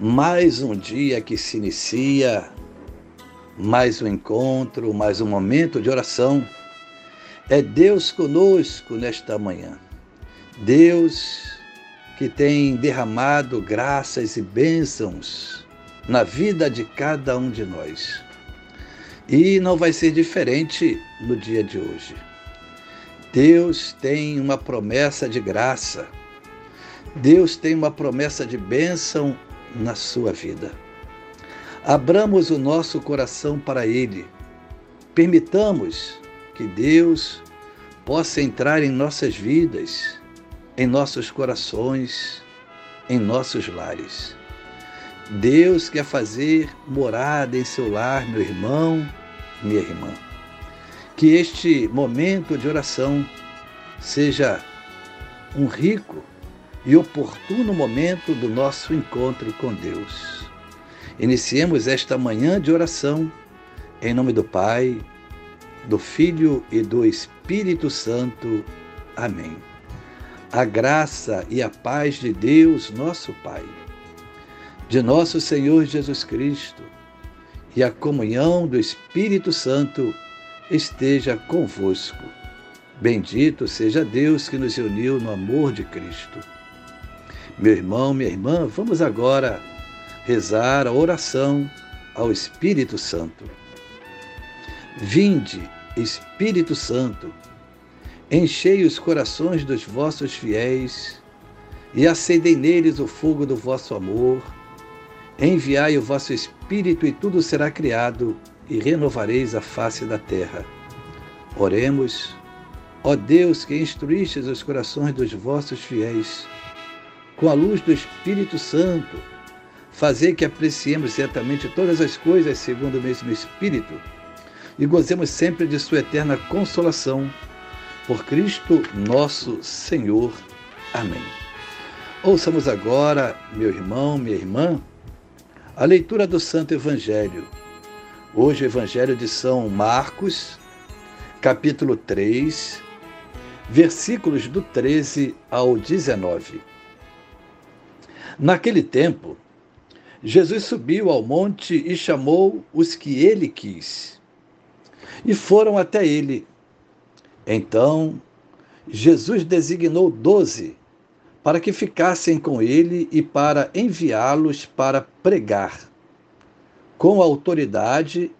Mais um dia que se inicia, mais um encontro, mais um momento de oração. É Deus conosco nesta manhã. Deus que tem derramado graças e bênçãos na vida de cada um de nós. E não vai ser diferente no dia de hoje. Deus tem uma promessa de graça. Deus tem uma promessa de bênção na sua vida. Abramos o nosso coração para Ele. Permitamos que Deus possa entrar em nossas vidas, em nossos corações, em nossos lares. Deus quer fazer morada em seu lar, meu irmão, minha irmã. Que este momento de oração seja um rico e oportuno momento do nosso encontro com Deus. Iniciemos esta manhã de oração em nome do Pai, do Filho e do Espírito Santo. Amém. A graça e a paz de Deus, nosso Pai, de nosso Senhor Jesus Cristo e a comunhão do Espírito Santo esteja convosco. Bendito seja Deus que nos uniu no amor de Cristo. Meu irmão, minha irmã, vamos agora rezar a oração ao Espírito Santo. Vinde, Espírito Santo, enchei os corações dos vossos fiéis e acendei neles o fogo do vosso amor. Enviai o vosso Espírito e tudo será criado e renovareis a face da terra. Oremos, ó Deus que instruístes os corações dos vossos fiéis com a luz do Espírito Santo, fazer que apreciemos certamente todas as coisas segundo o mesmo Espírito e gozemos sempre de Sua eterna consolação. Por Cristo nosso Senhor. Amém. Ouçamos agora, meu irmão, minha irmã, a leitura do Santo Evangelho. Hoje, o Evangelho de São Marcos, capítulo 3, versículos do 13 ao 19. Naquele tempo, Jesus subiu ao monte e chamou os que ele quis. E foram até ele. Então, Jesus designou doze para que ficassem com ele e para enviá-los para pregar, com autoridade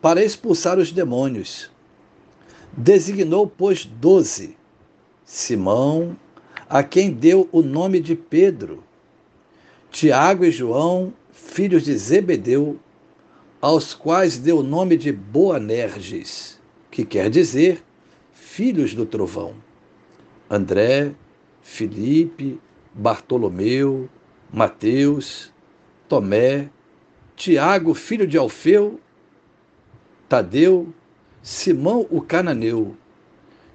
para expulsar os demônios. Designou, pois, doze: Simão, a quem deu o nome de Pedro Tiago e João, filhos de Zebedeu, aos quais deu o nome de Boanerges, que quer dizer filhos do trovão. André, Filipe, Bartolomeu, Mateus, Tomé, Tiago, filho de Alfeu, Tadeu, Simão o cananeu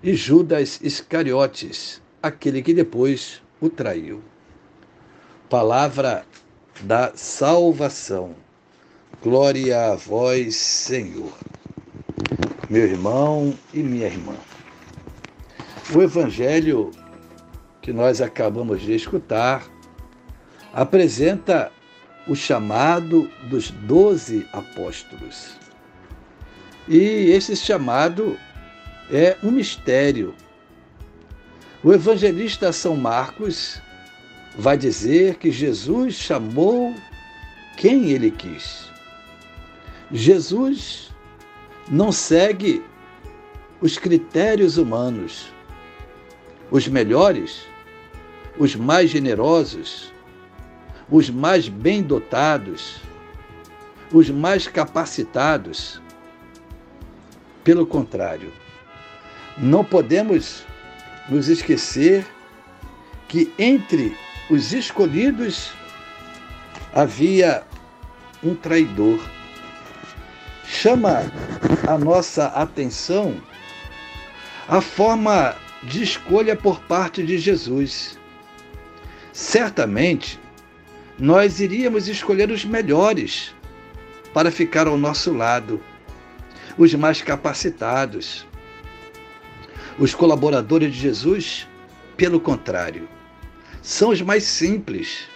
e Judas Iscariotes, aquele que depois o traiu. Palavra da salvação. Glória a vós, Senhor. Meu irmão e minha irmã. O evangelho que nós acabamos de escutar apresenta o chamado dos doze apóstolos. E esse chamado é um mistério. O evangelista São Marcos vai dizer que Jesus chamou quem ele quis. Jesus não segue os critérios humanos. Os melhores, os mais generosos, os mais bem dotados, os mais capacitados. Pelo contrário, não podemos nos esquecer que entre os escolhidos havia um traidor, chama a nossa atenção a forma de escolha por parte de Jesus. Certamente, nós iríamos escolher os melhores para ficar ao nosso lado, os mais capacitados. Os colaboradores de Jesus, pelo contrário, são os mais simples,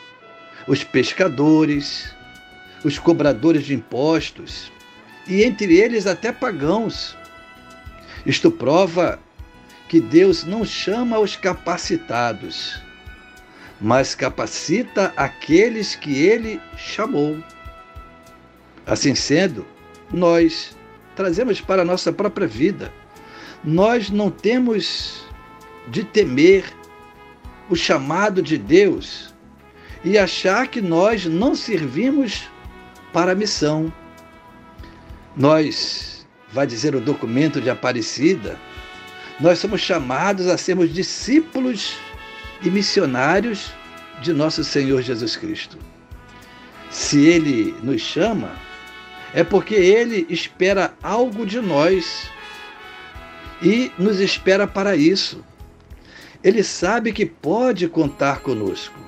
os pescadores, os cobradores de impostos e entre eles até pagãos. Isto prova que Deus não chama os capacitados, mas capacita aqueles que ele chamou. Assim sendo, nós trazemos para a nossa própria vida. Nós não temos de temer o chamado de Deus e achar que nós não servimos para a missão. Nós, vai dizer o documento de Aparecida, nós somos chamados a sermos discípulos e missionários de nosso Senhor Jesus Cristo. Se Ele nos chama, é porque Ele espera algo de nós e nos espera para isso. Ele sabe que pode contar conosco.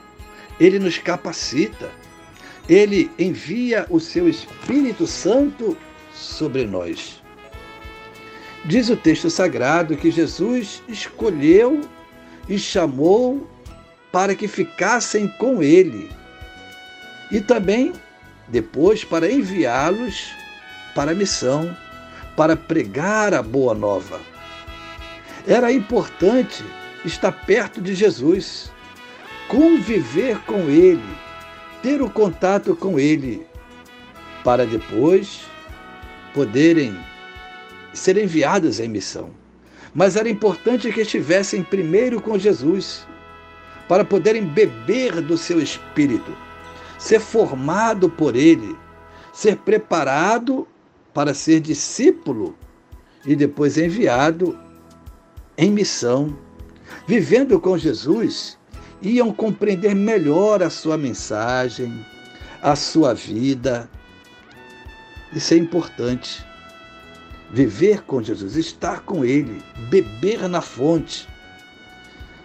Ele nos capacita. Ele envia o seu Espírito Santo sobre nós. Diz o texto sagrado que Jesus escolheu e chamou para que ficassem com ele e também depois para enviá-los para a missão, para pregar a boa nova. Era importante estar perto de Jesus, conviver com ele, ter o contato com ele, para depois poderem ser enviados em missão. Mas era importante que estivessem primeiro com Jesus, para poderem beber do seu espírito, ser formado por ele, ser preparado para ser discípulo e depois enviado em missão. Vivendo com Jesus, iam compreender melhor a sua mensagem, a sua vida, isso é importante. Viver com Jesus, estar com Ele, beber na fonte.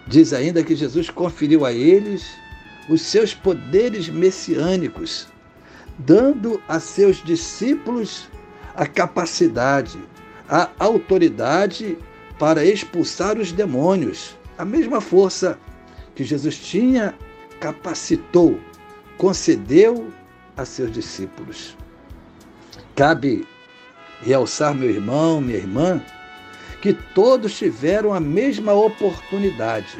Diz ainda que Jesus conferiu a eles os seus poderes messiânicos, dando a seus discípulos a capacidade, a autoridade para expulsar os demônios. A mesma força que Jesus tinha, capacitou, concedeu a seus discípulos. Cabe realçar, meu irmão, minha irmã, que todos tiveram a mesma oportunidade.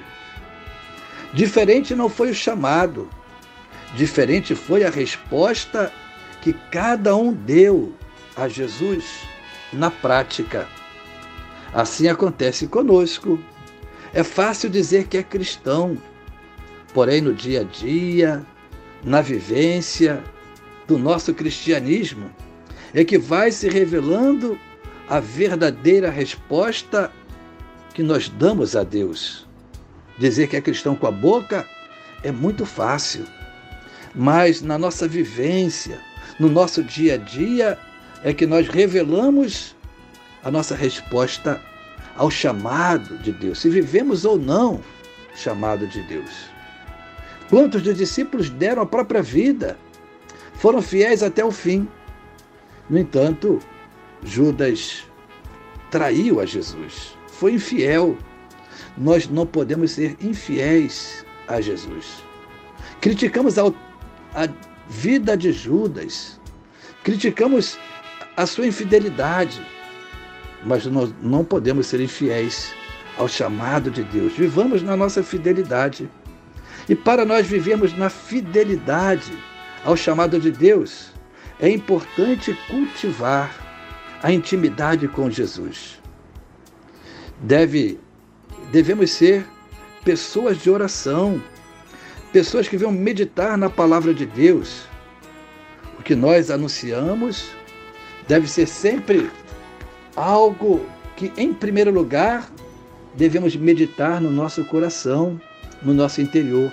Diferente não foi o chamado, diferente foi a resposta que cada um deu a Jesus na prática. Assim acontece conosco. É fácil dizer que é cristão, porém no dia a dia, na vivência do nosso cristianismo, é que vai se revelando a verdadeira resposta que nós damos a Deus. Dizer que é cristão com a boca é muito fácil, mas na nossa vivência, no nosso dia a dia, é que nós revelamos a nossa resposta ao chamado de Deus, se vivemos ou não chamado de Deus. Quantos dos discípulos deram a própria vida, foram fiéis até o fim. No entanto, Judas traiu a Jesus, foi infiel. Nós não podemos ser infiéis a Jesus. Criticamos a, a vida de Judas, criticamos a sua infidelidade, mas nós não podemos ser infiéis ao chamado de Deus. Vivamos na nossa fidelidade. E para nós vivermos na fidelidade ao chamado de Deus, é importante cultivar a intimidade com Jesus. Deve, devemos ser pessoas de oração, pessoas que vão meditar na palavra de Deus. O que nós anunciamos deve ser sempre algo que, em primeiro lugar, devemos meditar no nosso coração, no nosso interior.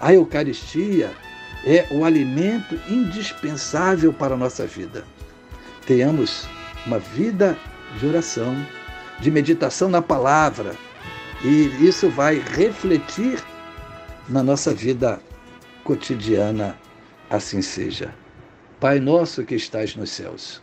A Eucaristia é o alimento indispensável para a nossa vida. tenhamos uma vida de oração, de meditação na palavra, e isso vai refletir na nossa vida cotidiana, assim seja. Pai nosso que estais nos céus,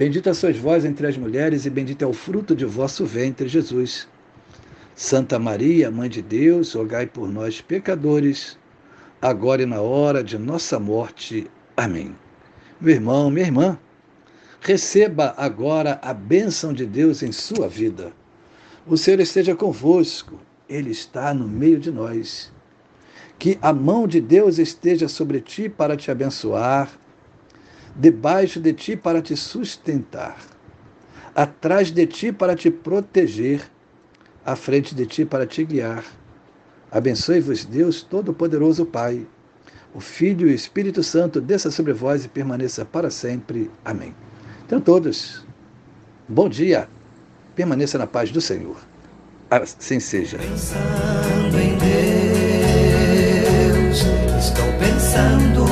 Bendita sois vós entre as mulheres, e bendito é o fruto de vosso ventre, Jesus. Santa Maria, Mãe de Deus, rogai por nós, pecadores, agora e na hora de nossa morte. Amém. Meu irmão, minha irmã, receba agora a bênção de Deus em sua vida. O Senhor esteja convosco, Ele está no meio de nós. Que a mão de Deus esteja sobre ti para te abençoar, debaixo de ti para te sustentar, atrás de ti para te proteger, à frente de ti para te guiar. Abençoe-vos, Deus Todo-Poderoso Pai, o Filho e o Espírito Santo, desça sobre vós e permaneça para sempre. Amém. Então, todos, bom dia, permaneça na paz do Senhor. Assim seja. Pensando em Deus, estou pensando